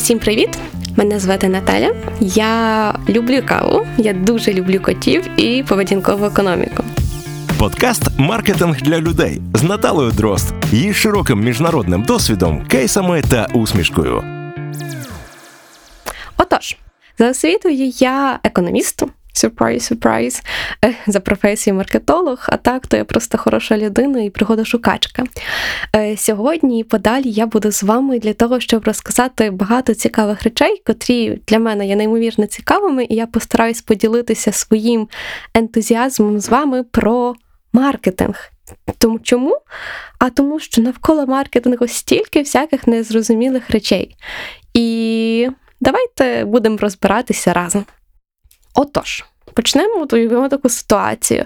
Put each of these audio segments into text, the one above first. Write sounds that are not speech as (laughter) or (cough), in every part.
Усім привіт! Мене звати Наталя. Я люблю каву, я дуже люблю котів і поведінкову економіку. Подкаст Маркетинг для людей з Наталою Дрозд, її широким міжнародним досвідом, кейсами та усмішкою. Отож, за освітою я економіст. Сюрприз, сюрприз, за професією маркетолог, а так то я просто хороша людина і пригодошукачка. Е, сьогодні і подалі я буду з вами для того, щоб розказати багато цікавих речей, котрі для мене є неймовірно цікавими, і я постараюсь поділитися своїм ентузіазмом з вами про маркетинг. Тому чому? А тому, що навколо маркетингу стільки всяких незрозумілих речей. І давайте будемо розбиратися разом. Отож, почнемо уявимо таку ситуацію,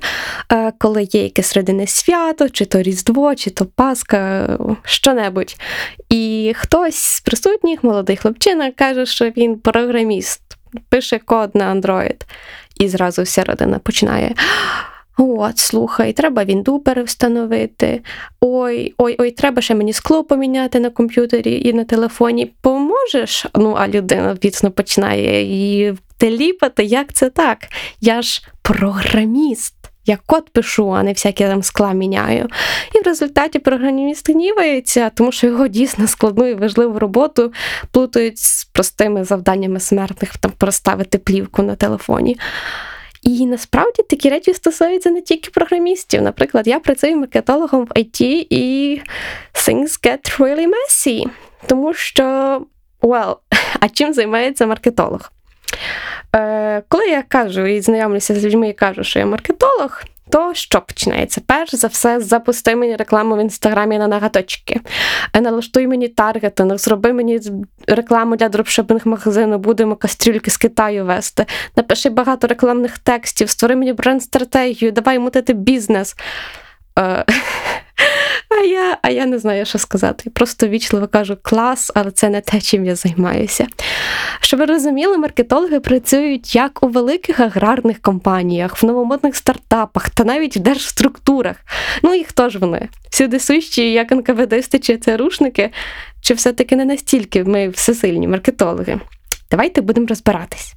е, коли є якесь родинне свято, чи то Різдво, чи то Пасха, що-небудь. І хтось з присутніх, молодий хлопчина, каже, що він програміст, пише код на Android. І зразу вся родина починає. От, слухай, треба вінду перевстановити. Ой, ой, ой, треба ще мені скло поміняти на комп'ютері і на телефоні. Поможеш? Ну, а людина віцно починає її теліпати, як це так? Я ж програміст. Я код пишу, а не всяке там скла міняю. І в результаті програміст гнівається, тому що його дійсно складну і важливу роботу плутають з простими завданнями смертних там проставити плівку на телефоні. І насправді такі речі стосуються не тільки програмістів. Наприклад, я працюю маркетологом в IT, і things get really messy. Тому що, well, (laughs) а чим займається маркетолог? Е, Коли я кажу і знайомлюся з людьми і кажу, що я маркетолог, то що починається? Перш за все, запусти мені рекламу в інстаграмі на нагаточки, е, налаштуй мені таргетинг, зроби мені рекламу для дропшипінг магазину, будемо кастрюльки з Китаю вести. Напиши багато рекламних текстів, створи мені бренд-стратегію, давай мутити бізнес. Е, (laughs) а я а я не знаю, що сказати. Просто вічливо кажу клас, але це не те, чим я займаюся. Щоб ви розуміли, маркетологи працюють як у великих аграрних компаніях, в новомодних стартапах та навіть в держструктурах. Ну і хто ж вони? Всюди сущі, як НКВДисти чи ЦРУшники, чи все-таки не настільки ми всесильні маркетологи? Давайте будемо розбиратись.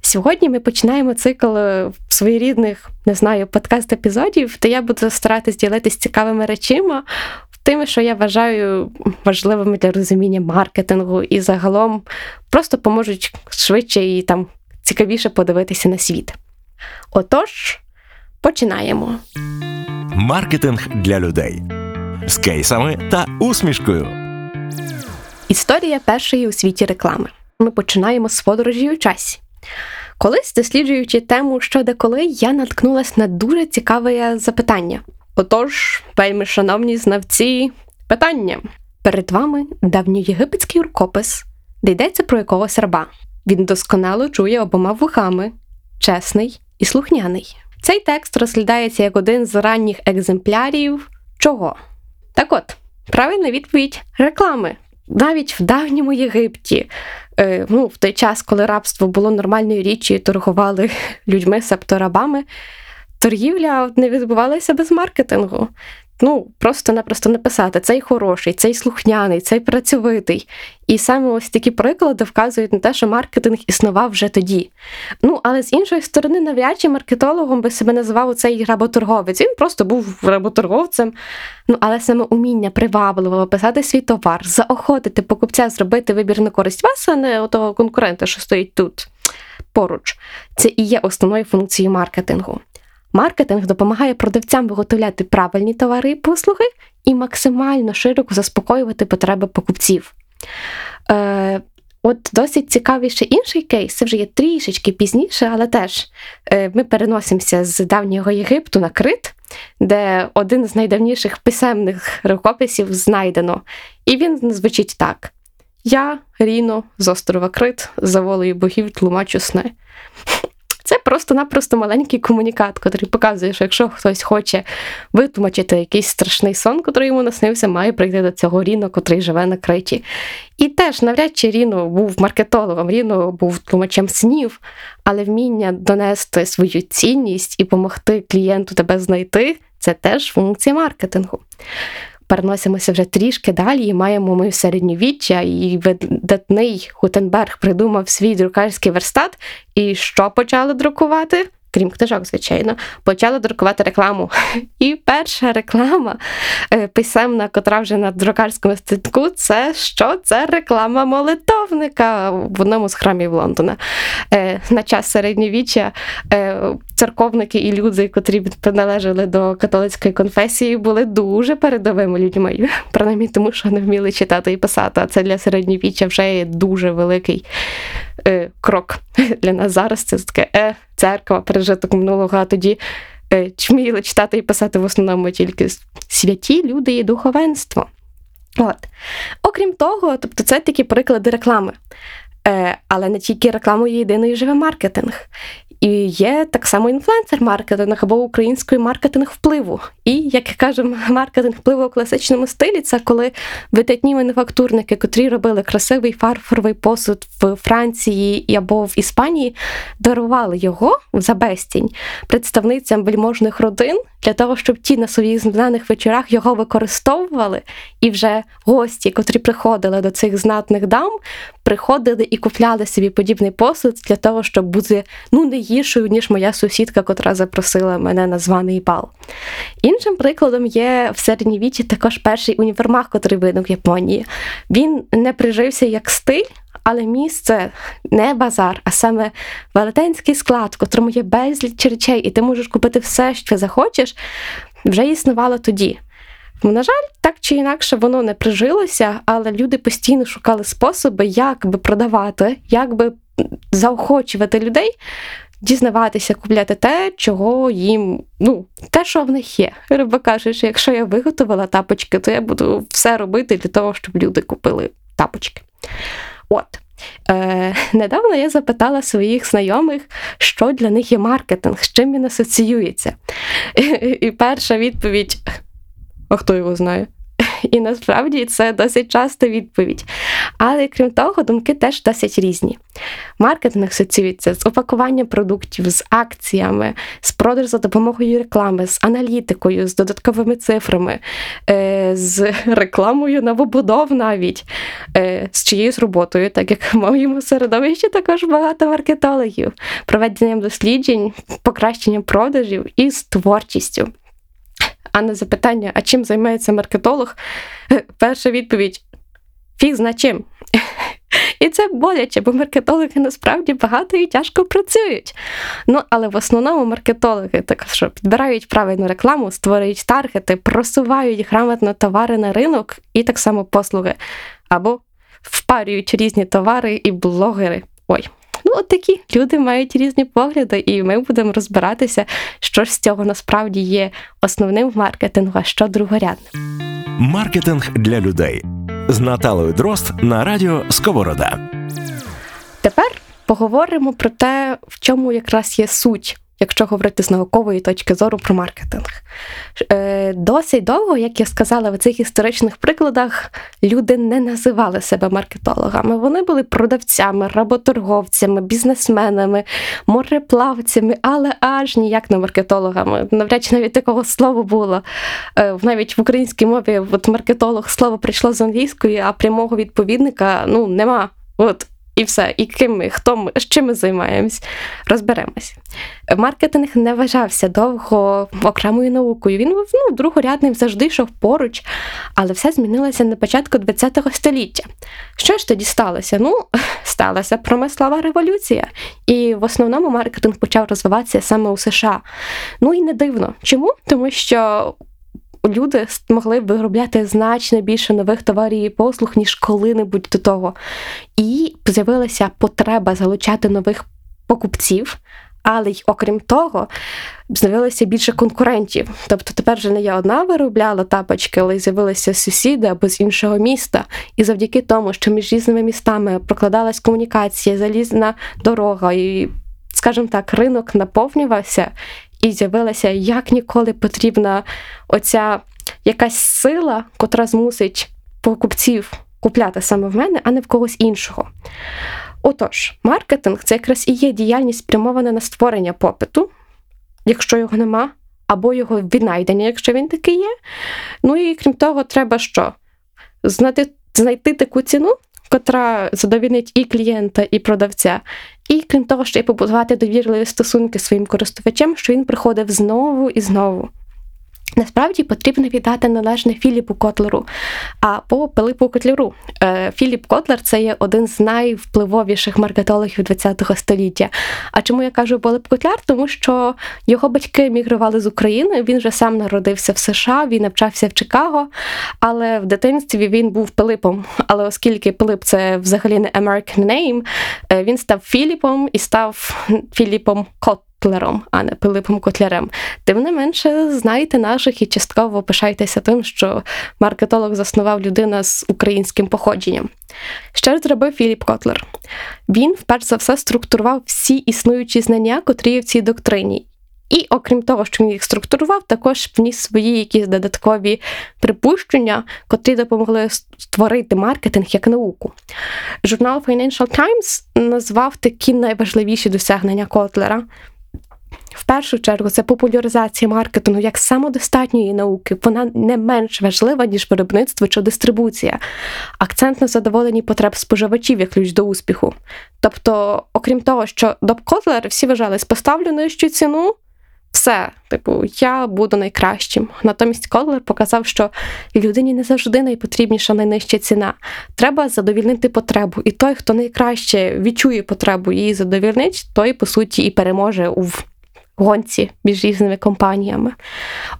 Сьогодні ми починаємо цикл е, своєрідних, не знаю, подкаст-епізодів, де я буду старатися ділитися цікавими речима, тими, що я вважаю важливими для розуміння маркетингу і загалом просто поможуть швидше і там цікавіше подивитися на світ. Отож, починаємо. Маркетинг для людей з кейсами та усмішкою. Історія першої у світі реклами ми починаємо з подорожі у часі. Колись, досліджуючи тему що деколи, я наткнулася на дуже цікаве запитання. Отож, вельми шановні знавці, питання. Перед вами давньоєгипетський рукопис, де йдеться про якогось раба. Він досконало чує обома вухами, чесний і слухняний. Цей текст розглядається як один з ранніх екземплярів чого? Так от, правильна відповідь реклами навіть в давньому Єгипті, е, ну, в той час, коли рабство було нормальною річчю торгували (laughs) людьми, себто рабами, торгівля не відбувалася без маркетингу. Ну, просто-напросто написати цей хороший, цей слухняний, цей працьовитий. І саме ось такі приклади вказують на те, що маркетинг існував вже тоді. Ну, але з іншої сторони, навряд чи маркетологом би себе називав цей работорговець. Він просто був работорговцем. Ну, але саме уміння привабливо описати свій товар, заохотити покупця зробити вибір на користь вас, а не того конкурента, що стоїть тут поруч. Це і є основною функцією маркетингу. Маркетинг допомагає продавцям виготовляти правильні товари і послуги і максимально широко заспокоювати потреби покупців. Е, От досить цікавий ще інший кейс, це вже є трішечки пізніше, але теж е, ми переносимося з давнього Єгипту на Крит, де один з найдавніших писемних рукописів знайдено. І він звучить так: Я, Ріно, з острова Крит, за волею богів тлумачу сни. Це просто-напросто маленький комунікат, який показує, що якщо хтось хоче витлумачити якийсь страшний сон, який йому наснився, має прийти до цього Ріно, котрий живе на криті. І теж навряд чи Ріно був маркетологом, Ріно був тлумачем снів, але вміння донести свою цінність і допомогти клієнту тебе знайти це теж функція маркетингу. Переносимося вже трішки далі, і маємо ми середньовіччя, і видатний Гутенберг придумав свій друкарський верстат. І що почали друкувати? Крім книжок, звичайно, почали друкувати рекламу. (laughs) І перша реклама е, писемна, котра вже на друкарському статку, це що? Це реклама молитовника в одному з храмів Лондона. Е, на час середньовіччя е, церковники і люди, котрі приналежали до католицької конфесії, були дуже передовими людьми, (laughs) принаймні тому, що не вміли читати і писати. А це для середньовіччя вже є дуже великий крок (laughs) для нас зараз. Це таке церква, пережиток минулого, а тоді е, вміли читати і писати в основному тільки святі люди і духовенство. От. Окрім того, тобто це такі приклади реклами. Е, Але не тільки рекламою єдиний живе маркетинг. І є так само інфлюенсер-маркетинг або український маркетинг впливу. І, як кажемо, маркетинг впливу у класичному стилі це коли видатні мануфактурники, котрі робили красивий фарфоровий посуд в Франції або в Іспанії, дарували його за безцінь представницям вельможних родин для того, щоб ті на своїх знаних вечорах його використовували, і вже гості, котрі приходили до цих знатних дам, приходили і купляли собі подібний посуд для того, щоб бути ну не гіршою, ніж моя сусідка, котра запросила мене на званий бал. Іншим прикладом є в середньовіччі також перший універмаг, котрий виник в Японії. Він не прижився як стиль. Але місце не базар, а саме велетенський склад, в котрому є безліч речей, і ти можеш купити все, що захочеш, вже існувало тоді. На жаль, так чи інакше воно не прижилося, але люди постійно шукали способи, як би продавати, як би заохочувати людей дізнаватися, купляти те, чого їм, ну, те, що в них є. Риба каже, що якщо я виготовила тапочки, то я буду все робити для того, щоб люди купили тапочки. От. Е, Недавно я запитала своїх знайомих, що для них є маркетинг, з чим він асоціюється. І, перша відповідь: а хто його знає? І насправді це досить часто відповідь. Але крім того, думки теж досить різні. Маркетинг асоціюється з упакуванням продуктів, з акціями, з продаж за допомогою реклами, з аналітикою, з додатковими цифрами, е, з рекламою новобудов навіть, е, з чиєюсь роботою, так як в моєму середовищі також багато маркетологів, проведенням досліджень, покращенням продажів і з творчістю а на запитання, а чим займається маркетолог, (laughs) перша відповідь фіг зна чим. (laughs) І це боляче, бо маркетологи насправді багато і тяжко працюють. Ну, але в основному маркетологи так що підбирають правильну рекламу, створюють таргети, просувають грамотно товари на ринок і так само послуги, або впарюють різні товари і блогери. Ой, Ну, от такі люди мають різні погляди, і ми будемо розбиратися, що ж з цього насправді є основним в маркетингу, а що другорядним. Маркетинг для людей з Наталою Дрозд на радіо Сковорода. Тепер поговоримо про те, в чому якраз є суть якщо говорити з наукової точки зору про маркетинг. Е, досить довго, як я сказала, в цих історичних прикладах люди не називали себе маркетологами. Вони були продавцями, работорговцями, бізнесменами, мореплавцями, але аж ніяк не маркетологами. Навряд чи навіть такого слова було. Е, навіть в українській мові от маркетолог слово прийшло з англійської, а прямого відповідника ну нема. От і все, і ким ми, хто ми, з чим ми займаємось, розберемось. Маркетинг не вважався довго окремою наукою. Він був ну, другорядним завжди йшов поруч, але все змінилося на початку ХХ століття. Що ж тоді сталося? Ну, (laughs) сталася промислова революція, і в основному маркетинг почав розвиватися саме у США. Ну і не дивно. Чому? Тому що люди могли виробляти значно більше нових товарів і послуг, ніж коли-небудь до того. І з'явилася потреба залучати нових покупців. Але й окрім того, з'явилося більше конкурентів. Тобто тепер вже не я одна виробляла тапочки, але й з'явилися сусіди або з іншого міста. І завдяки тому, що між різними містами прокладалась комунікація, залізна дорога, і, скажімо так, ринок наповнювався, і з'явилася як ніколи потрібна оця якась сила, котра змусить покупців купляти саме в мене, а не в когось іншого. Отож, маркетинг це якраз і є діяльність спрямована на створення попиту, якщо його нема, або його віднайдення, якщо він такий є. Ну і крім того, треба що? Знайти, знайти таку ціну, котра задовільнить і клієнта, і продавця. І крім того, ще й побудувати довірливі стосунки своїм користувачем, що він приходив знову і знову. Насправді потрібно віддати належне Філіпу Котлеру або Пилипу Котлеру. Е, Філіп Котлер це є один з найвпливовіших маркетологів ХХ століття. А чому я кажу Пилип Котляр? Тому що його батьки мігрували з України. Він вже сам народився в США, він навчався в Чикаго, але в дитинстві він був Пилипом. Але оскільки Пилип це взагалі не American name, е, він став Філіпом і став Філіпом Котлером. Котлером, а не Пилипом Котлярем. Тим не менше, знайте наших і частково пишайтеся тим, що маркетолог заснував людина з українським походженням. Що зробив Філіп Котлер? Він, вперше за все, структурував всі існуючі знання, котрі є в цій доктрині. І окрім того, що він їх структурував, також вніс свої якісь додаткові припущення, котрі допомогли створити маркетинг як науку. Журнал Financial Times назвав такі найважливіші досягнення Котлера. В першу чергу це популяризація маркетингу як самодостатньої науки. Вона не менш важлива, ніж виробництво чи дистрибуція. Акцент на задоволенні потреб споживачів як ключ до успіху. Тобто, окрім того, що до Котлер всі вважали, поставлю нижчу ціну. Все, типу, я буду найкращим. Натомість Котлер показав, що людині не завжди найпотрібніша найнижча ціна. Треба задовільнити потребу. І той, хто найкраще відчує потребу її задовільнить, той, по суті, і переможе у гонці між різними компаніями.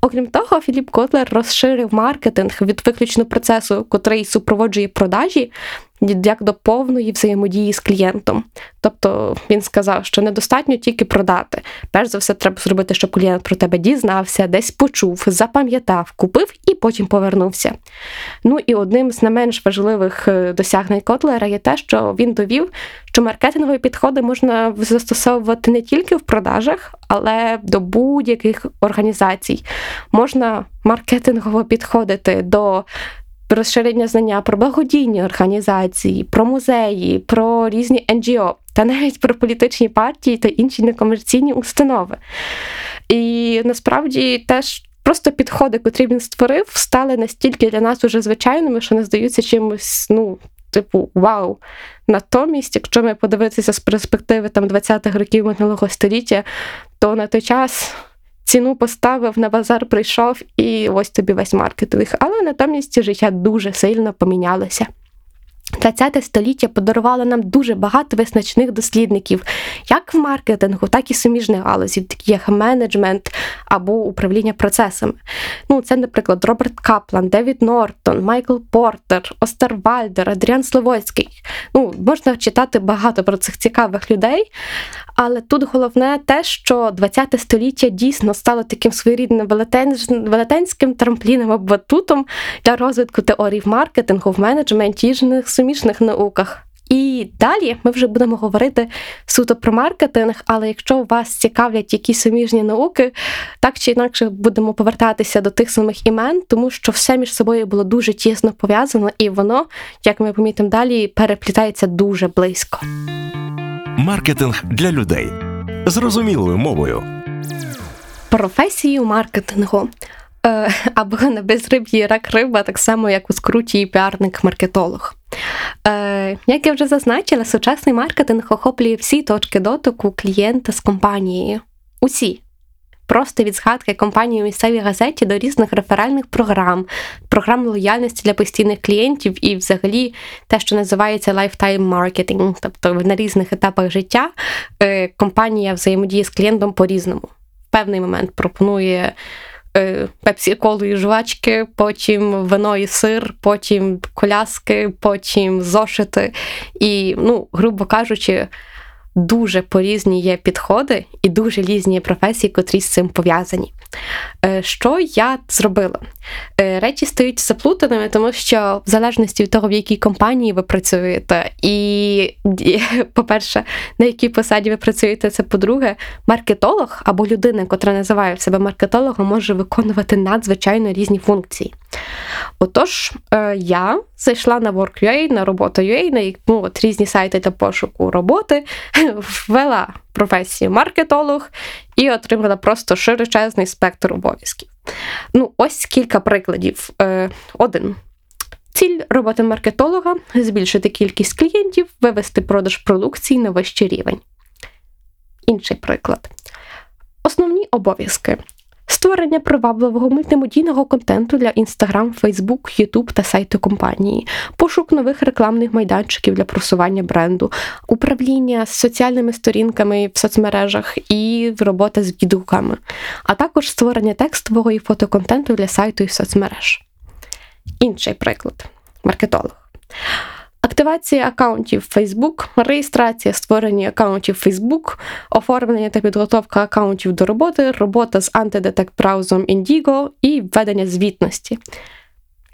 Окрім того, Філіп Котлер розширив маркетинг від виключно процесу, котрий супроводжує продажі, як до повної взаємодії з клієнтом. Тобто він сказав, що недостатньо тільки продати. Перш за все, треба зробити, щоб клієнт про тебе дізнався, десь почув, запам'ятав, купив і потім повернувся. Ну і одним з не менш важливих е, досягнень Котлера є те, що він довів, що маркетингові підходи можна застосовувати не тільки в продажах, але до будь-яких організацій. Можна маркетингово підходити до розширення знання про благодійні організації, про музеї, про різні NGO, та навіть про політичні партії та інші некомерційні установи. І насправді теж. Просто підходи, котрі він створив, стали настільки для нас уже звичайними, що не здаються чимось, ну, типу, вау. Натомість, якщо ми подивитися з перспективи там 20-х років минулого століття, то на той час ціну поставив на базар, прийшов і ось тобі весь маркетинг. Але натомість життя дуже сильно помінялося. ХХ століття подарувало нам дуже багато визначних дослідників, як в маркетингу, так і суміжних галузів, такі як менеджмент або управління процесами. Ну, Це, наприклад, Роберт Каплан, Девід Нортон, Майкл Портер, Остер Вальдер, Адріан Словойський. Ну, Можна читати багато про цих цікавих людей, але тут головне те, що ХХ століття дійсно стало таким своєрідним велетенським трампліном або батутом для розвитку теорій маркетингу, в менеджменті і сумішних науках. І далі ми вже будемо говорити суто про маркетинг, але якщо вас цікавлять якісь суміжні науки, так чи інакше будемо повертатися до тих самих імен, тому що все між собою було дуже тісно пов'язано, і воно, як ми помітимо далі, переплітається дуже близько. Маркетинг для людей зрозумілою мовою. Професію маркетингу. Е, або на безриб'ї рак риба, так само, як у скруті і піарник-маркетолог. Е, як я вже зазначила, сучасний маркетинг охоплює всі точки дотику клієнта з компанією. Усі. Просто від згадки компанії у місцевій газеті до різних реферальних програм, програм лояльності для постійних клієнтів і, взагалі, те, що називається lifetime marketing, тобто на різних етапах життя е, компанія взаємодіє з клієнтом по-різному. В певний момент пропонує пепсі колу і жвачки, потім вино і сир, потім коляски, потім зошити. І, ну, грубо кажучи, дуже порізні є підходи і дуже різні професії, котрі з цим пов'язані. Е, що я зробила? Е, речі стають заплутаними, тому що в залежності від того, в якій компанії ви працюєте, і, (laughs) по-перше, на якій посаді ви працюєте, це по-друге, маркетолог або людина, котра називає себе маркетологом, може виконувати надзвичайно різні функції. Отож, е, я зайшла на Work.ua, на роботу.ua, на ну, от різні сайти для пошуку роботи, (laughs) ввела професію маркетолог і отримала просто широчезний спектр обов'язків. Ну, ось кілька прикладів. Е, один. Ціль роботи маркетолога збільшити кількість клієнтів, вивести продаж продукції на вищий рівень. Інший приклад. Основні обов'язки. Створення привабливого мультимедійного контенту для Instagram, Facebook, YouTube та сайту компанії, пошук нових рекламних майданчиків для просування бренду, управління з соціальними сторінками в соцмережах і робота з відгуками, а також створення текстового і фотоконтенту для сайту і соцмереж. Інший приклад маркетолог. Активація аккаунтів Facebook, реєстрація створення аккаунтів Facebook, оформлення та підготовка аккаунтів до роботи, робота з антидетект браузом Indigo і введення звітності.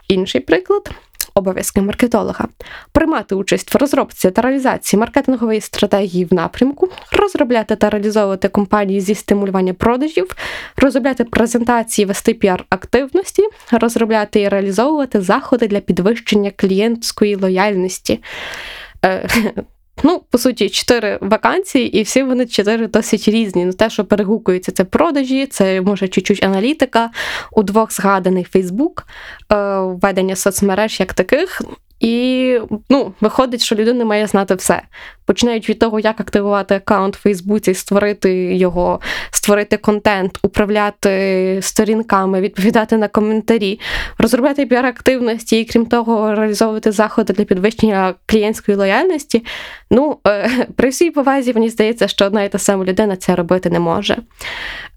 Інший приклад обов'язки маркетолога, приймати участь в розробці та реалізації маркетингової стратегії в напрямку, розробляти та реалізовувати компанії зі стимулювання продажів, розробляти презентації, вести піар-активності, розробляти і реалізовувати заходи для підвищення клієнтської лояльності. Ну, по суті, чотири вакансії, і всі вони чотири досить різні. Ну, те, що перегукується, це продажі, це може чуть-чуть аналітика, у двох згаданий Фейсбук, введення соцмереж як таких. І ну, виходить, що людина має знати все. Починають від того, як активувати аккаунт в Фейсбуці, створити його, створити контент, управляти сторінками, відповідати на коментарі, розробляти піар-активності і, крім того, реалізовувати заходи для підвищення клієнтської лояльності. Ну, е, (laughs) при всій повазі, мені здається, що одна і та сама людина це робити не може.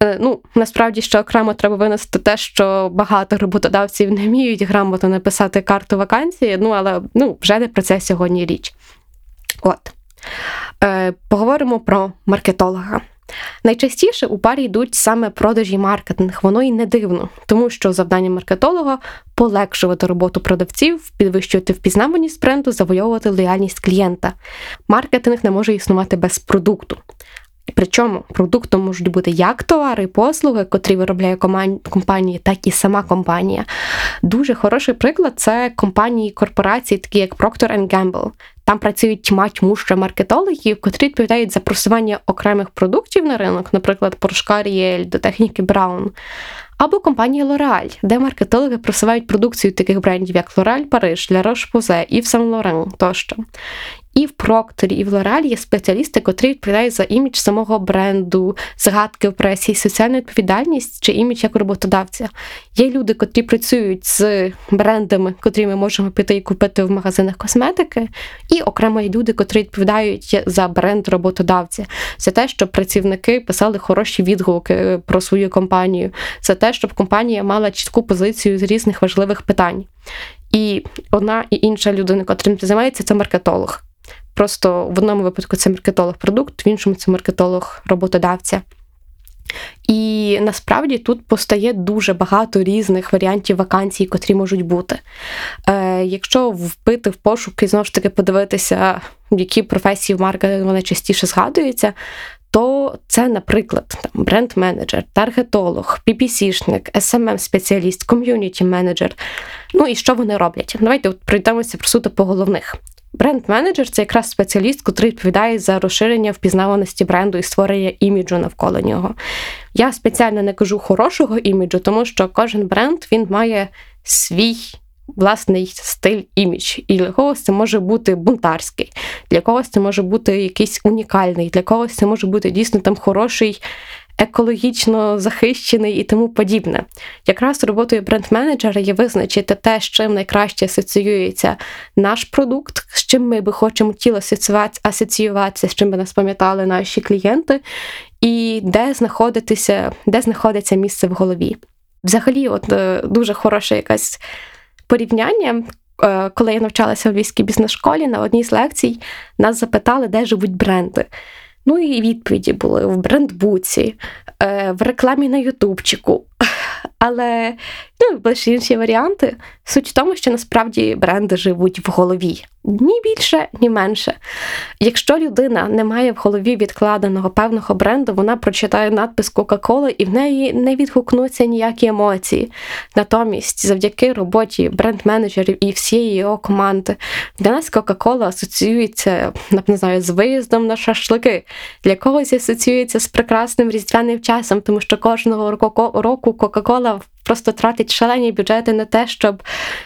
Е, ну, насправді, що окремо треба винести те, що багато роботодавців не вміють грамотно написати карту вакансії, ну але ну, вже не про це сьогодні річ. От. Е, Поговоримо про маркетолога. Найчастіше у парі йдуть саме продажі маркетинг, воно і не дивно, тому що завдання маркетолога полегшувати роботу продавців, підвищувати впізнаваність бренду, завойовувати лояльність клієнта. Маркетинг не може існувати без продукту. Причому продуктом можуть бути як товари і послуги, котрі виробляє компанія, так і сама компанія. Дуже хороший приклад це компанії корпорації, такі як Procter Gamble. Там працюють тьма тьмуща маркетологів, котрі відповідають за просування окремих продуктів на ринок, наприклад, порошка Ріель до техніки Браун. Або компанія L'Oreal, де маркетологи просувають продукцію таких брендів, як L'Oreal Париж, La Roche-Posay, Yves Saint Laurent тощо. І в Прокторі, і в Лоралі є спеціалісти, котрі відповідають за імідж самого бренду, згадки в пресі, соціальну відповідальність чи імідж як роботодавця. Є люди, котрі працюють з брендами, котрі ми можемо піти і купити в магазинах косметики, і окремо є люди, котрі відповідають за бренд роботодавця. Це те, щоб працівники писали хороші відгуки про свою компанію, це те, щоб компанія мала чітку позицію з різних важливих питань. І одна і інша людина, котрим займається, це маркетолог. Просто в одному випадку це маркетолог продукт, в іншому це маркетолог роботодавця. І насправді тут постає дуже багато різних варіантів вакансій, котрі можуть бути. Е, Якщо вбити в пошук і знову ж таки подивитися, які професії в маркетингу найчастіше згадуються, то це, наприклад, там, бренд-менеджер, таргетолог, PPC-шник, SMM-спеціаліст, ком'юніті-менеджер. Ну і що вони роблять? Давайте от пройдемося про суто по головних. Бренд-менеджер це якраз спеціаліст, який відповідає за розширення впізнаваності бренду і створення іміджу навколо нього. Я спеціально не кажу хорошого іміджу, тому що кожен бренд він має свій власний стиль імідж. І для когось це може бути бунтарський, для когось це може бути якийсь унікальний, для когось це може бути дійсно там хороший екологічно захищений і тому подібне. Якраз роботою бренд-менеджера є визначити те, з чим найкраще асоціюється наш продукт, з чим ми би хочемо тіло асоціюватися, з чим би нас пам'ятали наші клієнти, і де знаходитися, де знаходиться місце в голові. Взагалі, от е, дуже хороше якась порівняння. Е, коли я навчалася в Львівській бізнес-школі, на одній з лекцій нас запитали, де живуть бренди. Ну і відповіді були в брендбуці, е, в рекламі на Ютубчику. (laughs) Але ну, були ще інші варіанти. Суть в тому, що насправді бренди живуть в голові. Ні більше, ні менше. Якщо людина не має в голові відкладеного певного бренду, вона прочитає надпис Кока-Кола і в неї не відгукнуться ніякі емоції. Натомість, завдяки роботі бренд-менеджерів і всієї його команди, для нас Кока-Кола асоціюється не знаю, з виїздом на шашлики. Для когось асоціюється з прекрасним різдвяним часом, тому що кожного року Кока-Кола просто тратить шалені бюджети на те, щоб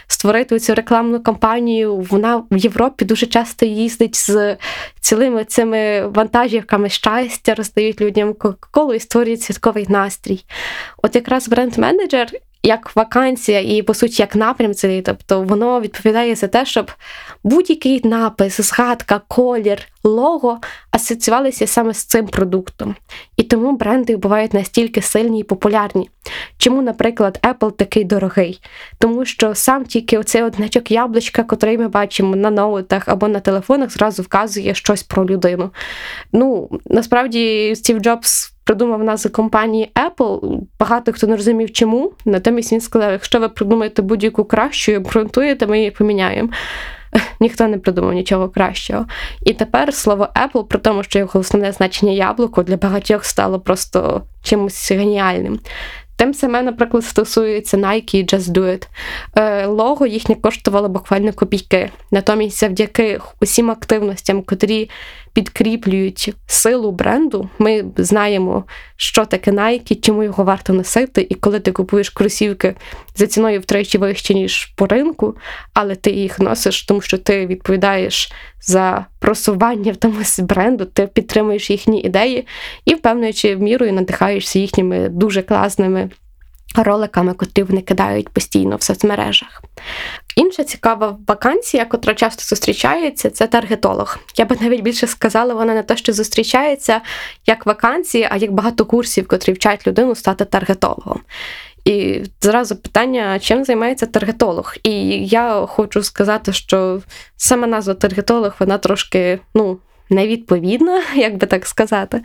створити цю рекламну кампанію. Вона в Європі дуже часто їздить з цілими цими вантажівками щастя, роздають людям Кока-Колу і створюють святковий настрій. От якраз бренд-менеджер. Як вакансія і, по суті, як напрям цей, тобто воно відповідає за те, щоб будь-який напис, згадка, колір, лого асоціювалися саме з цим продуктом. І тому бренди бувають настільки сильні і популярні. Чому, наприклад, Apple такий дорогий? Тому що сам тільки оцей одничок яблучка, котрий ми бачимо на ноутах або на телефонах, зразу вказує щось про людину. Ну, насправді, Стів Джобс. Придумав назву компанії Apple. Багато хто не розумів, чому. Натомість він сказав: якщо ви придумаєте будь-яку кращу і обґрунтуєте, ми її поміняємо. (laughs) ніхто не придумав нічого кращого. І тепер слово Apple, при тому, що його основне значення яблуко для багатьох стало просто чимось геніальним. Тим саме, наприклад, стосується Nike і Just Do It. Е, лого їхнє коштувало буквально копійки. Натомість, завдяки усім активностям, котрі підкріплюють силу бренду, ми знаємо, що таке Nike, чому його варто носити, і коли ти купуєш кросівки за ціною втричі вище, ніж по ринку, але ти їх носиш, тому що ти відповідаєш за просування в тому бренду, ти підтримуєш їхні ідеї і впевнюючи мірою надихаєшся їхніми дуже класними роликами, котрі вони кидають постійно в соцмережах. Інша цікава вакансія, котра часто зустрічається, це таргетолог. Я би навіть більше сказала, вона не те, що зустрічається як вакансія, а як багато курсів, котрі вчать людину стати таргетологом. І зразу питання, чим займається таргетолог? І я хочу сказати, що сама назва таргетолог, вона трошки, ну, невідповідна, (laughs) як би так сказати.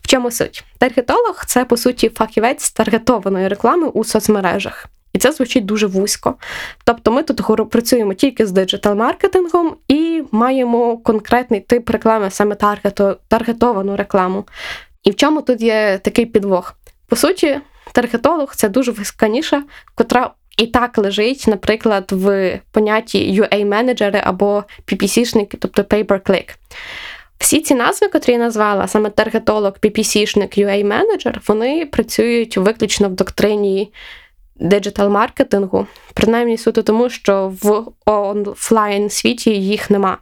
В чому суть? Таргетолог це, по суті, фахівець таргетованої реклами у соцмережах. І це звучить дуже вузько. Тобто ми тут працюємо тільки з диджитал-маркетингом і маємо конкретний тип реклами, саме таргетовану рекламу. І в чому тут є такий підвох? По суті, таргетолог це дуже вузька ніша, котра і так лежить, наприклад, в понятті UA-менеджери або PPC-шники, тобто pay-per-click. Всі ці назви, котрі я назвала, саме таргетолог, PPC-шник, UA-менеджер, вони працюють виключно в доктрині диджитал-маркетингу, принаймні суто тому, що в офлайн світі їх нема.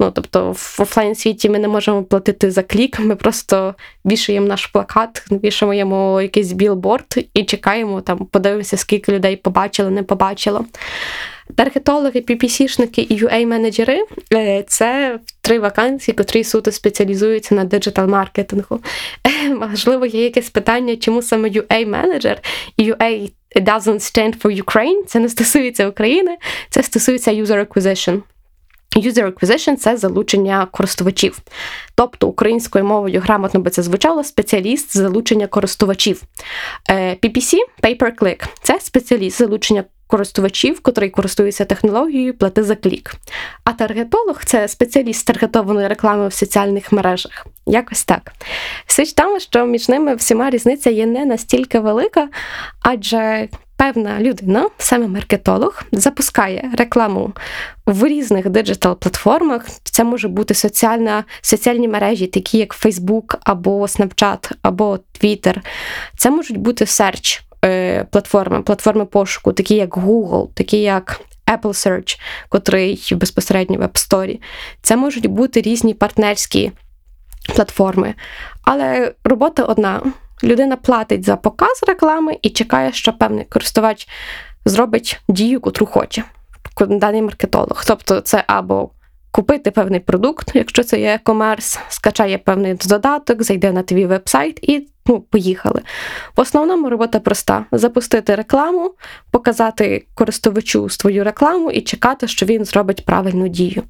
Ну, тобто в офлайн світі ми не можемо платити за клік, ми просто вішаємо наш плакат, вішаємо якийсь білборд і чекаємо, там, подивимося, скільки людей побачило, не побачило. Таргетологи, PPC-шники і UA-менеджери е, це три вакансії, котрі суто спеціалізуються на диджитал-маркетингу. Можливо, є якесь питання, чому саме UA-менеджер і UA doesn't stand for Ukraine. Це не стосується України, це стосується user acquisition. User acquisition – це залучення користувачів. Тобто українською мовою грамотно би це звучало спеціаліст залучення користувачів. Е, PPC pay-per-click – це спеціаліст залучення користувачів, котрий користується технологією плати за клік. А таргетолог це спеціаліст таргетованої реклами в соціальних мережах. Якось так. Суть тому, що між ними всіма різниця є не настільки велика, адже певна людина, саме маркетолог, запускає рекламу в різних диджитал-платформах. Це може бути соціальна, соціальні мережі, такі як Facebook або Snapchat, або Twitter. Це можуть бути серч платформи, платформи пошуку, такі як Google, такі як Apple Search, котрий безпосередньо в App Store. Це можуть бути різні партнерські платформи. Але робота одна. Людина платить за показ реклами і чекає, що певний користувач зробить дію, котру хоче даний маркетолог. Тобто, це або купити певний продукт, якщо це є комерс, скачає певний додаток, зайде на твій веб-сайт і ну, поїхали. В основному робота проста: запустити рекламу, показати користувачу свою рекламу і чекати, що він зробить правильну дію.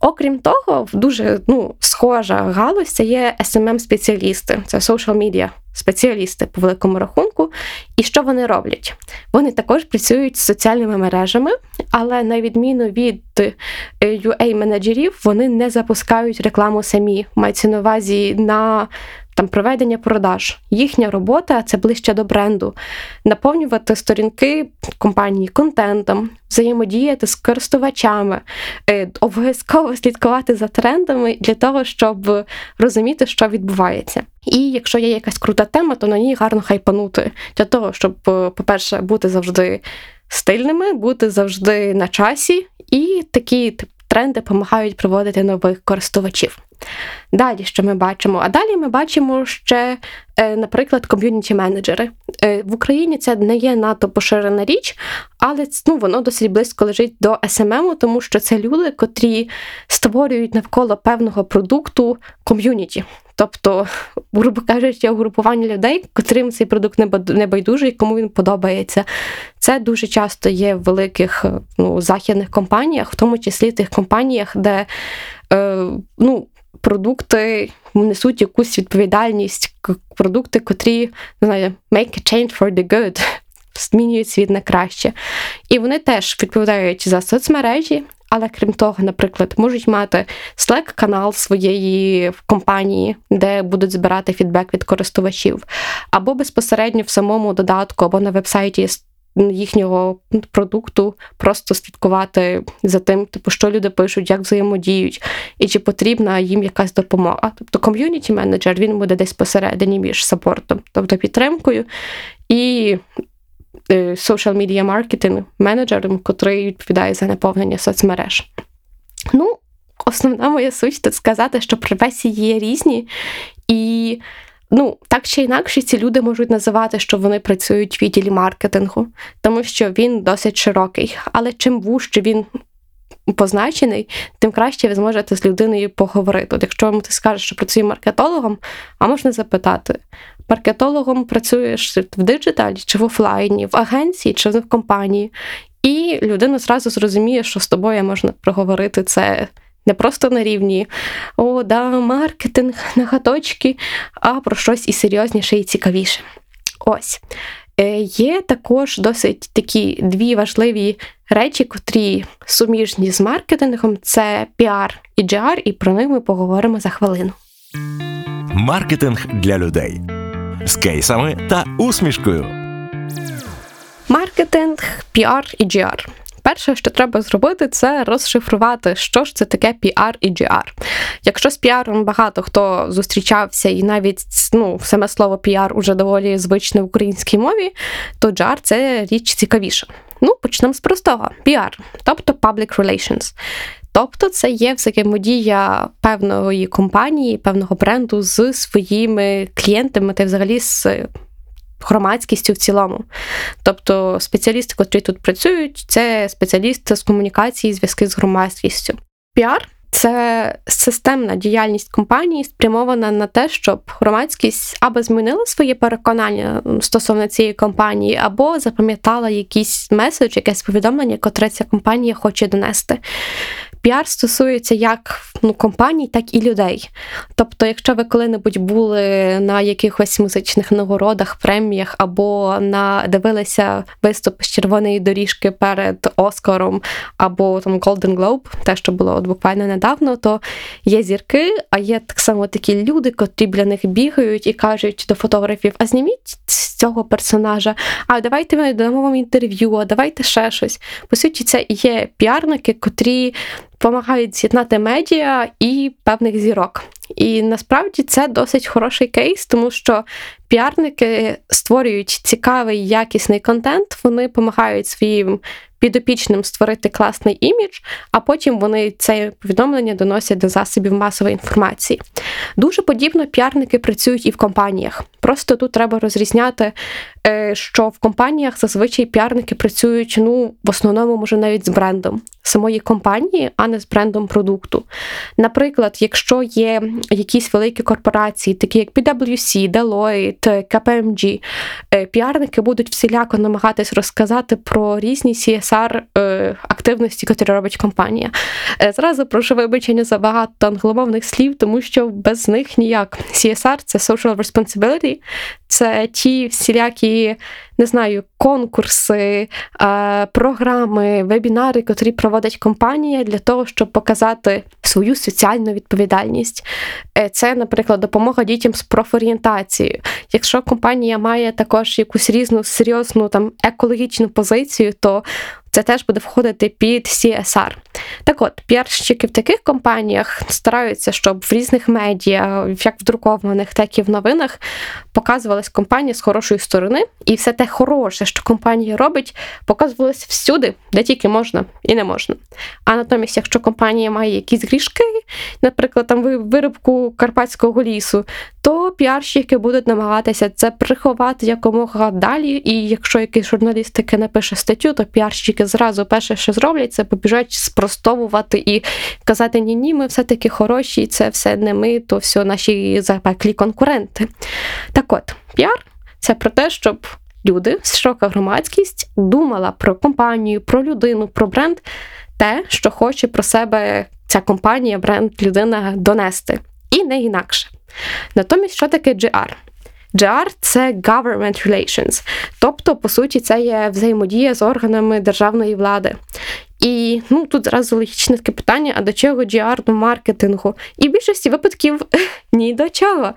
Окрім того, дуже ну, схожа галузь це є smm спеціалісти це social media спеціалісти по великому рахунку. І що вони роблять? Вони також працюють з соціальними мережами, але на відміну від UA-менеджерів, вони не запускають рекламу самі. Мається на увазі на там проведення продаж. Їхня робота це ближче до бренду, наповнювати сторінки компанії контентом, взаємодіяти з користувачами, е, обов'язково слідкувати за трендами для того, щоб розуміти, що відбувається. І якщо є якась крута тема, то на ній гарно хайпанути для того, щоб, е, по-перше, бути завжди стильними, бути завжди на часі, і такі тренди допомагають приводити нових користувачів. Далі, що ми бачимо? А далі ми бачимо ще, е, наприклад, ком'юніті-менеджери. Е, в Україні це не є надто поширена річ, але ну, воно досить близько лежить до SMM, тому що це люди, котрі створюють навколо певного продукту ком'юніті. Тобто, грубо кажучи, угрупування людей, котрим цей продукт не байдужий, кому він подобається. Це дуже часто є в великих ну, західних компаніях, в тому числі тих компаніях, де е, ну, продукти несуть якусь відповідальність, продукти, котрі не знаю, make a change for the good, (laughs) змінюють світ на краще. І вони теж відповідають за соцмережі. Але крім того, наприклад, можуть мати Slack-канал своєї компанії, де будуть збирати фідбек від користувачів, або безпосередньо в самому додатку, або на вебсайті їхнього продукту, просто слідкувати за тим, типу, що люди пишуть, як взаємодіють, і чи потрібна їм якась допомога. Тобто ком'юніті менеджер він буде десь посередині між сапортом, тобто підтримкою, і social media маркетинг менеджером, котрий відповідає за наповнення соцмереж. Ну, основна моя суть тут сказати, що професії є різні, і Ну, так чи інакше, ці люди можуть називати, що вони працюють в відділі маркетингу, тому що він досить широкий. Але чим вужче він позначений, тим краще ви зможете з людиною поговорити. От Якщо ти скажеш, що працює маркетологом, а можна запитати: маркетологом працюєш в диджиталі чи в офлайні, в агенції чи в компанії. І людина зразу зрозуміє, що з тобою можна проговорити це не просто на рівні о, да, маркетинг, нагаточки, а про щось і серйозніше, і цікавіше. Ось. Е, є також досить такі дві важливі речі, котрі суміжні з маркетингом: це піар і GR, і про них ми поговоримо за хвилину. Маркетинг для людей з кейсами та усмішкою. Маркетинг, піар і GR. Перше, що треба зробити, це розшифрувати, що ж це таке PR і GR. Якщо з піаром багато хто зустрічався, і навіть ну, саме слово PR уже доволі звичне в українській мові, то GR – це річ цікавіша. Ну, почнемо з простого: PR, тобто Public Relations. Тобто це є взаємодія певної компанії, певного бренду з своїми клієнтами та взагалі з громадськістю в цілому. Тобто спеціалісти, котрі тут працюють, це спеціалісти з комунікації, зв'язки з громадськістю. Піар це системна діяльність компанії, спрямована на те, щоб громадськість або змінила своє переконання стосовно цієї компанії, або запам'ятала якийсь меседж, якесь повідомлення, котре ця компанія хоче донести піар стосується як ну, компаній, так і людей. Тобто, якщо ви коли-небудь були на якихось музичних нагородах, преміях або на дивилися виступ з червоної доріжки перед Оскаром або там Golden Globe, те, що було от буквально недавно, то є зірки, а є так само такі люди, котрі для них бігають і кажуть до фотографів: а зніміть з цього персонажа, а давайте ми дамо вам інтерв'ю, а давайте ще щось. По суті, це є піарники, котрі допомагають з'єднати медіа і певних зірок. І насправді це досить хороший кейс, тому що піарники створюють цікавий якісний контент, вони допомагають своїм підопічним створити класний імідж, а потім вони це повідомлення доносять до засобів масової інформації. Дуже подібно піарники працюють і в компаніях. Просто тут треба розрізняти, е, що в компаніях зазвичай піарники працюють ну, в основному, може, навіть з брендом самої компанії, а не з брендом продукту. Наприклад, якщо є якісь великі корпорації, такі як PwC, Deloitte, KPMG, е, піарники будуть всіляко намагатись розказати про різні CSR CSR е, активності, які робить компанія. Е, зразу прошу вибачення за багато англомовних слів, тому що без них ніяк. CSR – це Social Responsibility, це ті всілякі, не знаю, конкурси, е, програми, вебінари, які проводить компанія для того, щоб показати свою соціальну відповідальність. Це, наприклад, допомога дітям з профорієнтацією. Якщо компанія має також якусь різну серйозну там екологічну позицію, то це теж буде входити під CSR. Так от, піарщики в таких компаніях стараються, щоб в різних медіа, як в друкованих, так і в новинах, показувалась компанія з хорошої сторони, і все те хороше, що компанія робить, показувалось всюди, де тільки можна і не можна. А натомість, якщо компанія має якісь грішки, наприклад, там виробку карпатського лісу, то піарщики будуть намагатися це приховати якомога далі. І якщо якийсь журналіст таки напише статтю, то піарщики зразу перше, що зроблять, це побіжать спростовувати і казати: Ні, ні, ми все-таки хороші, це все не ми, то все наші запеклі конкуренти. Так от, піар це про те, щоб люди, широка громадськість думала про компанію, про людину, про бренд, те, що хоче про себе ця компанія, бренд, людина донести. І не інакше. Натомість, що таке GR? GR – це Government Relations, тобто, по суті, це є взаємодія з органами державної влади. І ну тут зразу логічне таке питання: а до чого GR до маркетингу? І в більшості випадків (laughs) ні до чого.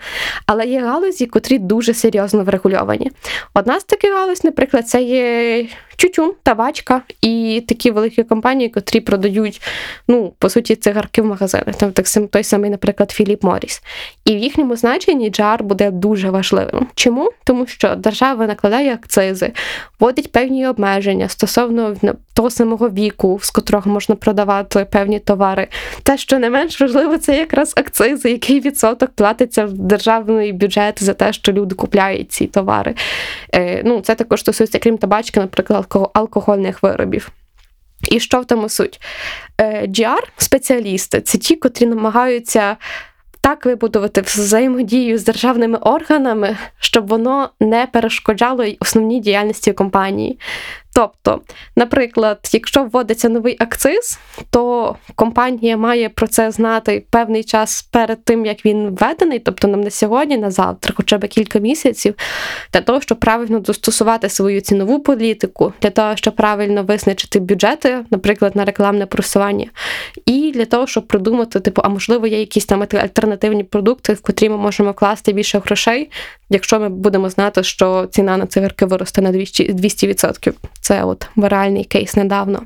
Але є галузі, котрі дуже серйозно врегульовані. Одна з таких галузь, наприклад, це є тютюн, табачка і такі великі компанії, котрі продають, ну, по суті, цигарки в магазинах. Там так той самий, наприклад, Філіп Моріс. І в їхньому значенні GR буде дуже важливим. Чому? Тому що держава накладає акцизи, вводить певні обмеження стосовно того самого віку, з котрого можна продавати певні товари. Те, що не менш важливо, це якраз акцизи, який відсоток платиться в державний бюджет за те, що люди купляють ці товари. Е, ну, Це також стосується, крім табачки, наприклад, алкогольних виробів. І що в тому суть? GR-спеціалісти це ті, котрі намагаються так вибудувати взаємодію з державними органами, щоб воно не перешкоджало основній діяльності компанії. Тобто, наприклад, якщо вводиться новий акциз, то компанія має про це знати певний час перед тим, як він введений, тобто нам не сьогодні, на завтра, хоча б кілька місяців, для того, щоб правильно достосувати свою цінову політику, для того, щоб правильно визначити бюджети, наприклад, на рекламне просування, і для того, щоб придумати, типу, а можливо, є якісь там альтернативні продукти, в котрі ми можемо вкласти більше грошей, якщо ми будемо знати, що ціна на цигарки виросте на 200%. Це от виральний кейс недавно.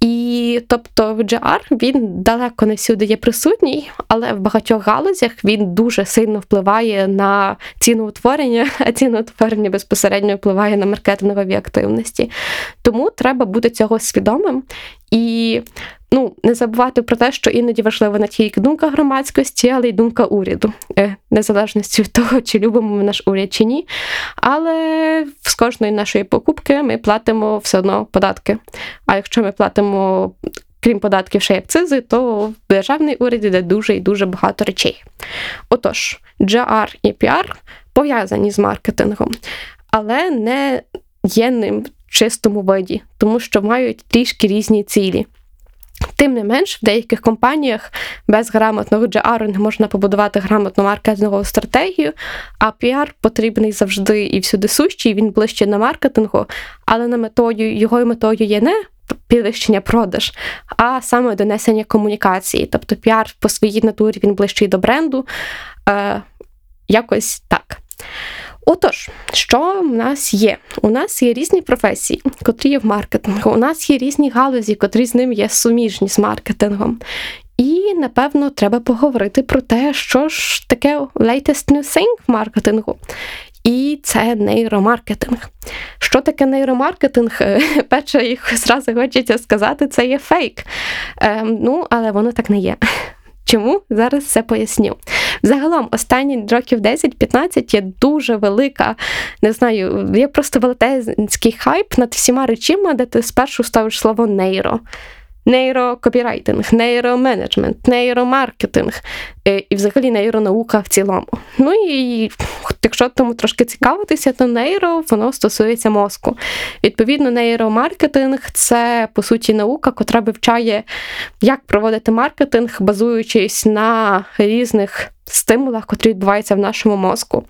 І тобто GR, він далеко не всюди є присутній, але в багатьох галузях він дуже сильно впливає на ціноутворення, (laughs) а ціноутворення безпосередньо впливає на маркетингові активності. Тому треба бути цього свідомим і ну, не забувати про те, що іноді важлива не тільки думка громадськості, але й думка уряду, е, незалежності від (laughs) того, чи любимо ми наш уряд чи ні. Але з кожної нашої покупки ми платимо все одно податки. А якщо ми платимо. Крім податків ще й акцизи, то державний уряд іде дуже і дуже багато речей. Отож, GR і PR пов'язані з маркетингом, але не є ним в чистому виді, тому що мають трішки різні цілі. Тим не менш, в деяких компаніях без грамотного GR не можна побудувати грамотну маркетингову стратегію, а піар потрібний завжди і всюди сущий, він ближче на маркетингу, але на метою його метою є не підвищення продаж, а саме донесення комунікації. Тобто піар по своїй натурі він ближчий до бренду. Е, Якось так. Отож, що в нас є? У нас є різні професії, котрі є в маркетингу. У нас є різні галузі, котрі з ним є суміжні з маркетингом. І, напевно, треба поговорити про те, що ж таке latest new thing в маркетингу. І це нейромаркетинг. Що таке нейромаркетинг? (laughs) Перше, їх зразу хочеться сказати, це є фейк. Ем, Ну, але воно так не є. (laughs) Чому? Зараз все поясню. Загалом, останні років 10-15 є дуже велика, не знаю, є просто велетенський хайп над всіма речима, де ти спершу ставиш слово нейро. Нейрокопірайтинг, нейроменеджмент, нейромаркетинг е, і взагалі нейронаука в цілому. Ну і якщо тому трошки цікавитися, то нейро воно стосується мозку. Відповідно, нейромаркетинг це по суті наука, котра вивчає, як проводити маркетинг, базуючись на різних стимулах, котрі відбуваються в нашому мозку.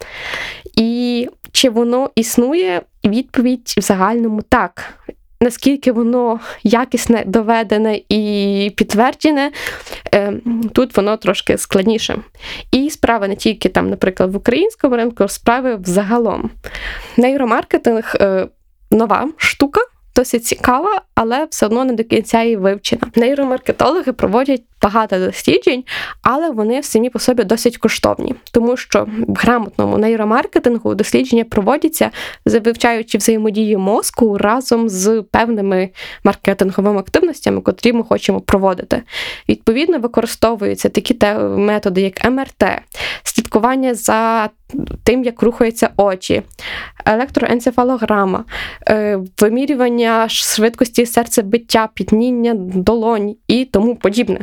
І чи воно існує? Відповідь в загальному так. Наскільки воно якісне, доведене і підтверджене, е, тут воно трошки складніше. І справа не тільки там, наприклад, в українському ринку, справи взагалом. Нейромаркетинг е, нова штука досить цікава, але все одно не до кінця її вивчена. Нейромаркетологи проводять багато досліджень, але вони самі по собі досить коштовні, тому що в грамотному нейромаркетингу дослідження проводяться, вивчаючи взаємодію мозку разом з певними маркетинговими активностями, котрі ми хочемо проводити. Відповідно, використовуються такі методи, як МРТ, слідкування за тим, як рухаються очі, електроенцефалограма, е, вимірювання швидкості серцебиття, підніння долонь і тому подібне.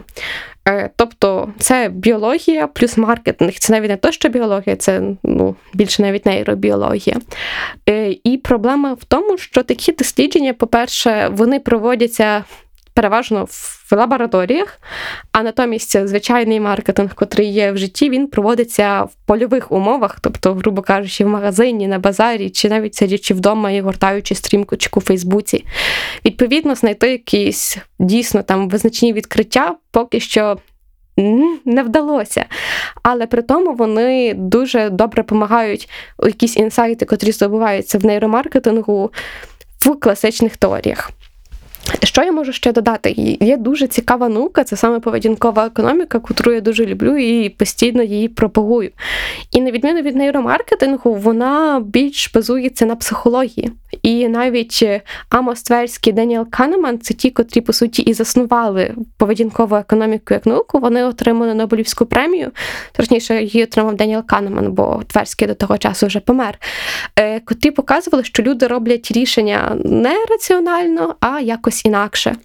Е, тобто це біологія плюс маркетинг. Це навіть не то, що біологія, це ну, більше навіть нейробіологія. Е, і проблема в тому, що такі дослідження, по-перше, вони проводяться переважно в лабораторіях, а натомість звичайний маркетинг, котрий є в житті, він проводиться в польових умовах, тобто, грубо кажучи, в магазині, на базарі, чи навіть сидячи вдома і гортаючи стрімку у Фейсбуці. Відповідно, знайти якісь дійсно там визначні відкриття поки що. Не вдалося, але при тому вони дуже добре допомагають якісь інсайти, котрі здобуваються в нейромаркетингу в класичних теоріях. Що я можу ще додати? Є дуже цікава наука, це саме поведінкова економіка, яку я дуже люблю і постійно її пропагую. І на відміну від нейромаркетингу, вона більш базується на психології. І навіть Амос Тверський, Деніел Канеман, це ті, котрі, по суті, і заснували поведінкову економіку як науку. Вони отримали Нобелівську премію. Точніше, її отримав Деніел Канеман, бо Тверський до того часу вже помер. Е, котрі показували, що люди роблять рішення не раціонально, а якось інакше.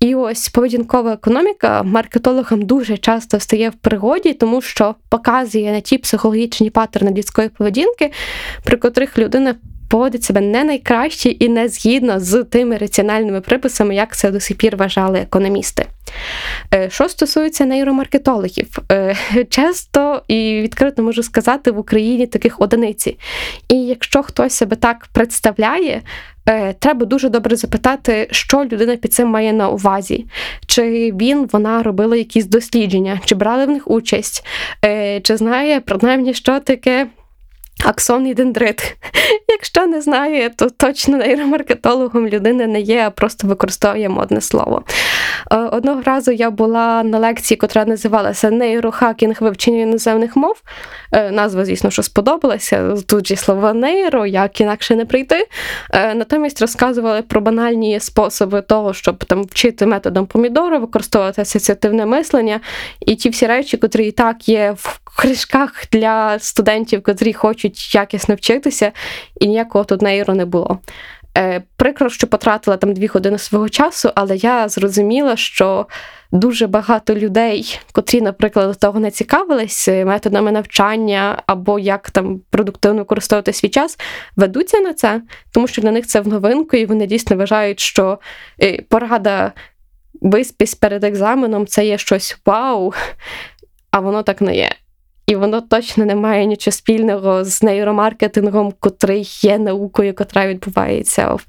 І ось поведінкова економіка маркетологам дуже часто встає в пригоді, тому що показує на ті психологічні паттерни людської поведінки, при котрих людина поводить себе не найкраще і не згідно з тими раціональними приписами, як це до сих пір вважали економісти. Е, що стосується нейромаркетологів, е, (laughs) часто і відкрито можу сказати, в Україні таких одиниці. І якщо хтось себе так представляє, е, треба дуже добре запитати, що людина під цим має на увазі, чи він, вона робила якісь дослідження, чи брали в них участь, чи знає принаймні, що таке. Аксон і дендрит. (laughs) Якщо не знає, то точно нейромаркетологом людини не є, а просто використовує модне слово. Е, одного разу я була на лекції, котра називалася Нейрохакінг вивчення іноземних мов. Е, назва, звісно, що сподобалася. Тут же слово нейро, як інакше не прийти. Е, натомість розказували про банальні способи того, щоб там вчити методом помідору, використовувати асоціативне мислення і ті всі речі, котрі і так є в книжках для студентів, котрі хочуть якісно вчитися, і ніякого тут нейро не було. Е, прикро, що потратила там дві години свого часу, але я зрозуміла, що дуже багато людей, котрі, наприклад, до того не цікавились методами навчання або як там продуктивно використовувати свій час, ведуться на це, тому що для них це в новинку, і вони дійсно вважають, що е, порада виспісь перед екзаменом це є щось вау, а воно так не є. І воно точно не має нічого спільного з нейромаркетингом, котрий є наукою, котра відбувається в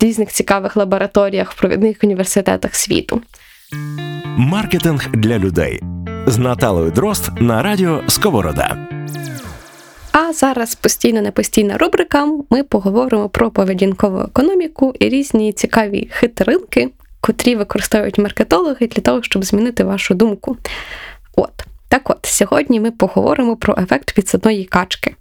різних цікавих лабораторіях в провідних університетах світу. Маркетинг для людей з Наталою Дрозд на радіо Сковорода. А зараз постійно непостійна рубрика. Ми поговоримо про поведінкову економіку і різні цікаві хитринки, котрі використовують маркетологи для того, щоб змінити вашу думку. От. Так от, сьогодні ми поговоримо про ефект підсадної качки.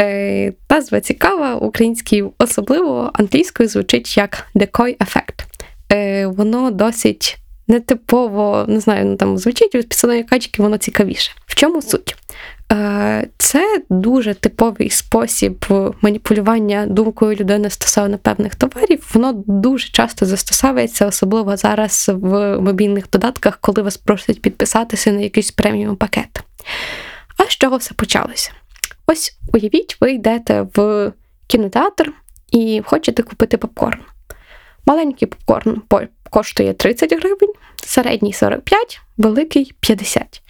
Е, Назва цікава, українською особливо англійською звучить як decoy ефект. Е, Воно досить нетипово, не знаю, ну там звучить від підсадної качки, воно цікавіше. В чому суть? Е, це дуже типовий спосіб маніпулювання думкою людини стосовно певних товарів. Воно дуже часто застосовується, особливо зараз в мобільних додатках, коли вас просять підписатися на якийсь преміум пакет. А з чого все почалося? Ось уявіть, ви йдете в кінотеатр і хочете купити попкорн. Маленький попкорн коштує 30 гривень, середній 45, великий 50.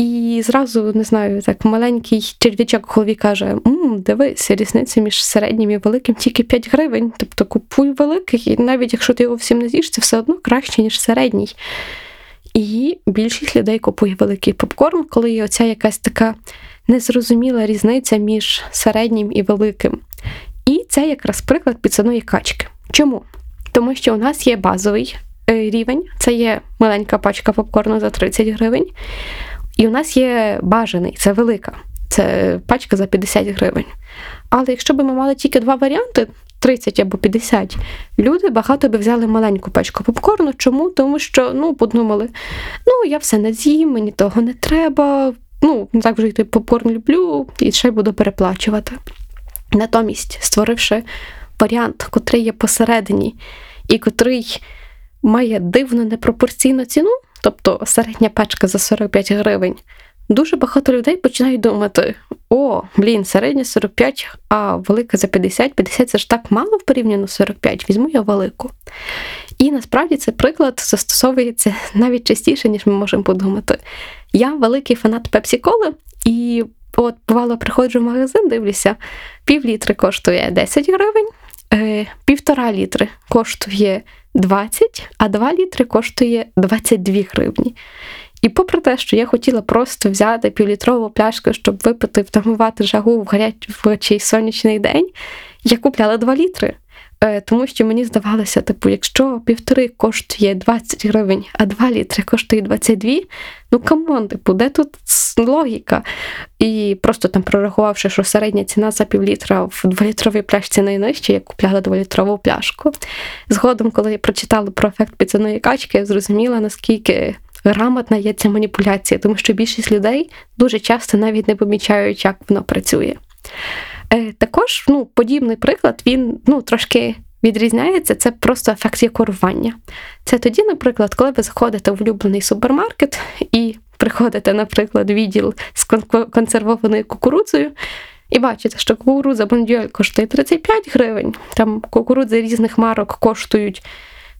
І зразу, не знаю, так маленький черв'ячок в голові каже: Мм, дивись, різниця між середнім і великим тільки 5 гривень. Тобто купуй великий, і навіть якщо ти його всім не з'їш, це все одно краще, ніж середній. І більшість людей купує великий попкорн, коли є оця якась така незрозуміла різниця між середнім і великим. І це якраз приклад підсаної качки. Чому? Тому що у нас є базовий е, рівень, це є маленька пачка попкорну за 30 гривень. І у нас є бажаний, це велика, це пачка за 50 гривень. Але якщо б ми мали тільки два варіанти 30 або 50, люди багато би взяли маленьку пачку попкорну. Чому? Тому що ну, подумали, ну, я все не з'їм, мені того не треба. Ну, так вже йти попкорн люблю і ще буду переплачувати. Натомість, створивши варіант, котрий є посередині, і котрий має дивно непропорційну ціну, тобто середня пачка за 45 гривень, дуже багато людей починають думати: о, блін, середня 45, а велика за 50, 50 це ж так мало в порівняно з 45, візьму я велику. І насправді цей приклад застосовується навіть частіше, ніж ми можемо подумати. Я великий фанат пепсі-коли, і от бувало, приходжу в магазин, дивлюся, пів літри коштує 10 гривень, півтора літри коштує 20, а 2 літри коштує 22 гривні. І попри те, що я хотіла просто взяти півлітрову пляшку, щоб випити, втамувати жагу в гарячий сонячний день, я купляла 2 літри. Е, тому що мені здавалося, типу, якщо півтори коштує 20 гривень, а 2 літри коштує 22, ну come on, типу, де тут логіка? І просто там прорахувавши, що середня ціна за півлітра в 2-літровій пляшці найнижча, я купляла 2-літрову пляшку. Згодом, коли я прочитала про ефект підсадної качки, я зрозуміла, наскільки. Грамотна є ця маніпуляція, тому що більшість людей дуже часто навіть не помічають, як воно працює. Е, також ну, подібний приклад, він ну, трошки відрізняється, це просто ефект якорування. Це тоді, наприклад, коли ви заходите в улюблений супермаркет і приходите, наприклад, відділ з консервованою кукурудзою, і бачите, що кукурудза бондюель коштує 35 гривень, там кукурудзи різних марок коштують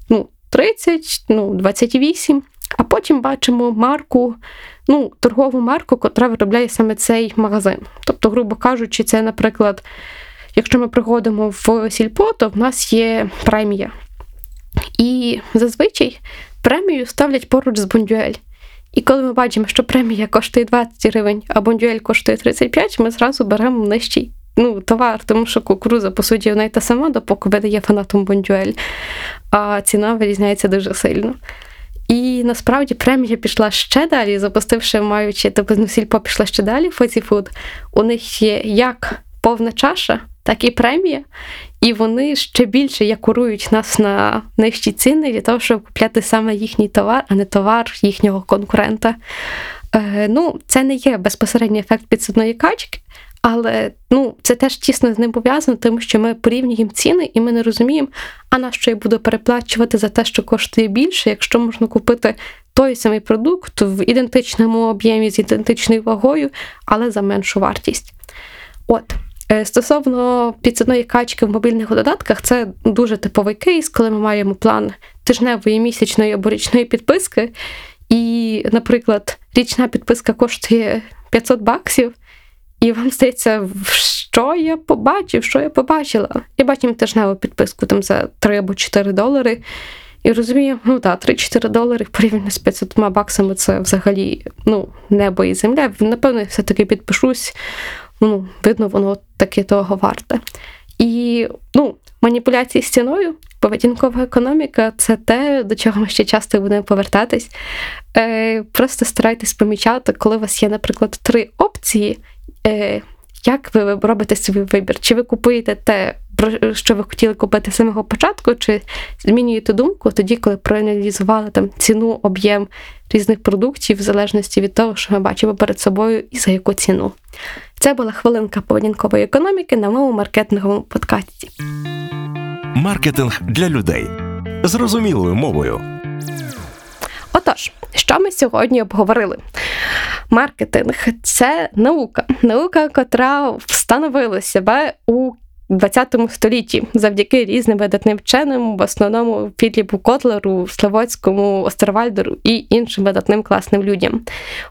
ну, 30, ну, 28, а потім бачимо марку ну, торгову марку, котра виробляє саме цей магазин. Тобто, грубо кажучи, це, наприклад, якщо ми приходимо в сільпо, то в нас є премія. І зазвичай премію ставлять поруч з бондюель. І коли ми бачимо, що премія коштує 20 гривень, а бондюель коштує 35, ми зразу беремо нижчий ну, товар, тому що кукуруза, по суті, вона й та сама, допоки ви не є фанатом бондюель, а ціна вирізняється дуже сильно. І насправді премія пішла ще далі, запустивши, маючи тобто сільпо пішла ще далі, фоціфуд. У них є як повна чаша, так і премія. І вони ще більше якурують нас на нижчі ціни для того, щоб купляти саме їхній товар, а не товар їхнього конкурента. Е, Ну, це не є безпосередній ефект підсадної качки, але ну, це теж тісно з ним пов'язано, тому що ми порівнюємо ціни і ми не розуміємо, а на що я буду переплачувати за те, що коштує більше, якщо можна купити той самий продукт в ідентичному об'ємі з ідентичною вагою, але за меншу вартість. От. Е, стосовно підсадної качки в мобільних додатках, це дуже типовий кейс, коли ми маємо план тижневої, місячної або річної підписки. І, наприклад, річна підписка коштує 500 баксів, і вам здається, що я побачив, що я побачила. Я бачив тижневу підписку там за 3 або 4 долари. І розумію, ну так, 3-4 долари порівняно з 500 баксами це взагалі ну, небо і земля. Напевно, я все-таки підпишусь. Ну, Видно, воно таки того варте. І ну, маніпуляції з ціною, поведінкова економіка це те, до чого ми ще часто будемо повертатись. Е, Просто старайтесь помічати, коли у вас є, наприклад, три опції, Е, як ви робите свій вибір? Чи ви купуєте те про що ви хотіли купити з самого початку, чи змінюєте думку тоді, коли проаналізували там ціну, об'єм різних продуктів, в залежності від того, що ми бачимо перед собою і за яку ціну. Це була хвилинка поведінкової економіки на моєму маркетинговому подкасті. Маркетинг для людей зрозумілою мовою. Отож, що ми сьогодні обговорили? Маркетинг це наука, наука, котра встановила себе у 20 столітті завдяки різним видатним вченим, в основному Філіпу Котлеру, Славоцькому, Остервальдеру і іншим видатним класним людям.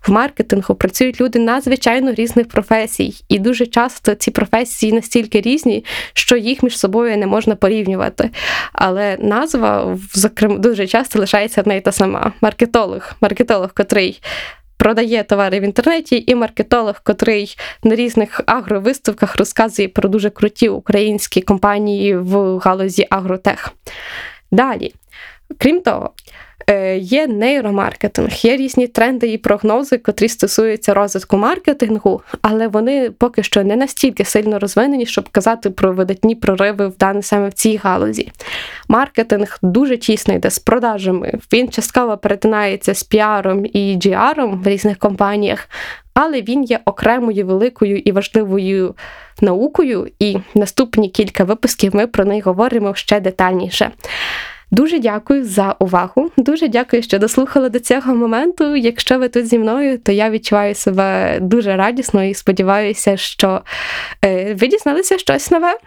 В маркетингу працюють люди надзвичайно різних професій, і дуже часто ці професії настільки різні, що їх між собою не можна порівнювати. Але назва, зокрема, дуже часто лишається одна й та сама: маркетолог, маркетолог, котрий продає товари в інтернеті, і маркетолог, котрий на різних агровиставках розказує про дуже круті українські компанії в галузі агротех. Далі, крім того, Е, є нейромаркетинг, є різні тренди і прогнози, котрі стосуються розвитку маркетингу, але вони поки що не настільки сильно розвинені, щоб казати про видатні прориви в дане саме в цій галузі. Маркетинг дуже тісно йде з продажами. Він частково перетинається з піаром і GR в різних компаніях, але він є окремою великою і важливою наукою, і наступні кілька випусків ми про неї говоримо ще детальніше. Дуже дякую за увагу. Дуже дякую, що дослухали до цього моменту. Якщо ви тут зі мною, то я відчуваю себе дуже радісно і сподіваюся, що е, ви дізналися щось нове.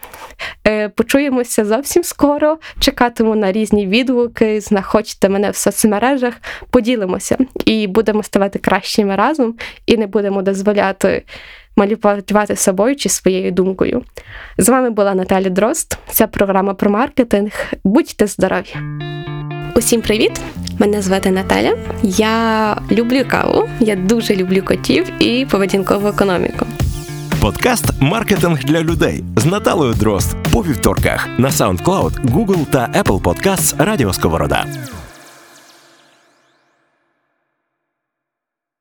Е, почуємося зовсім скоро. Чекатиму на різні відгуки, знаходьте мене в соцмережах, поділимося і будемо ставати кращими разом, і не будемо дозволяти маніпулювати собою чи своєю думкою. З вами була Наталя Дрозд. Ця програма про маркетинг. Будьте здорові! Усім привіт! Мене звати Наталя. Я люблю каву, я дуже люблю котів і поведінкову економіку. Подкаст Маркетинг для людей з Наталою Дрозд по вівторках на SoundCloud, Google та Apple Podcasts Радіо Сковорода.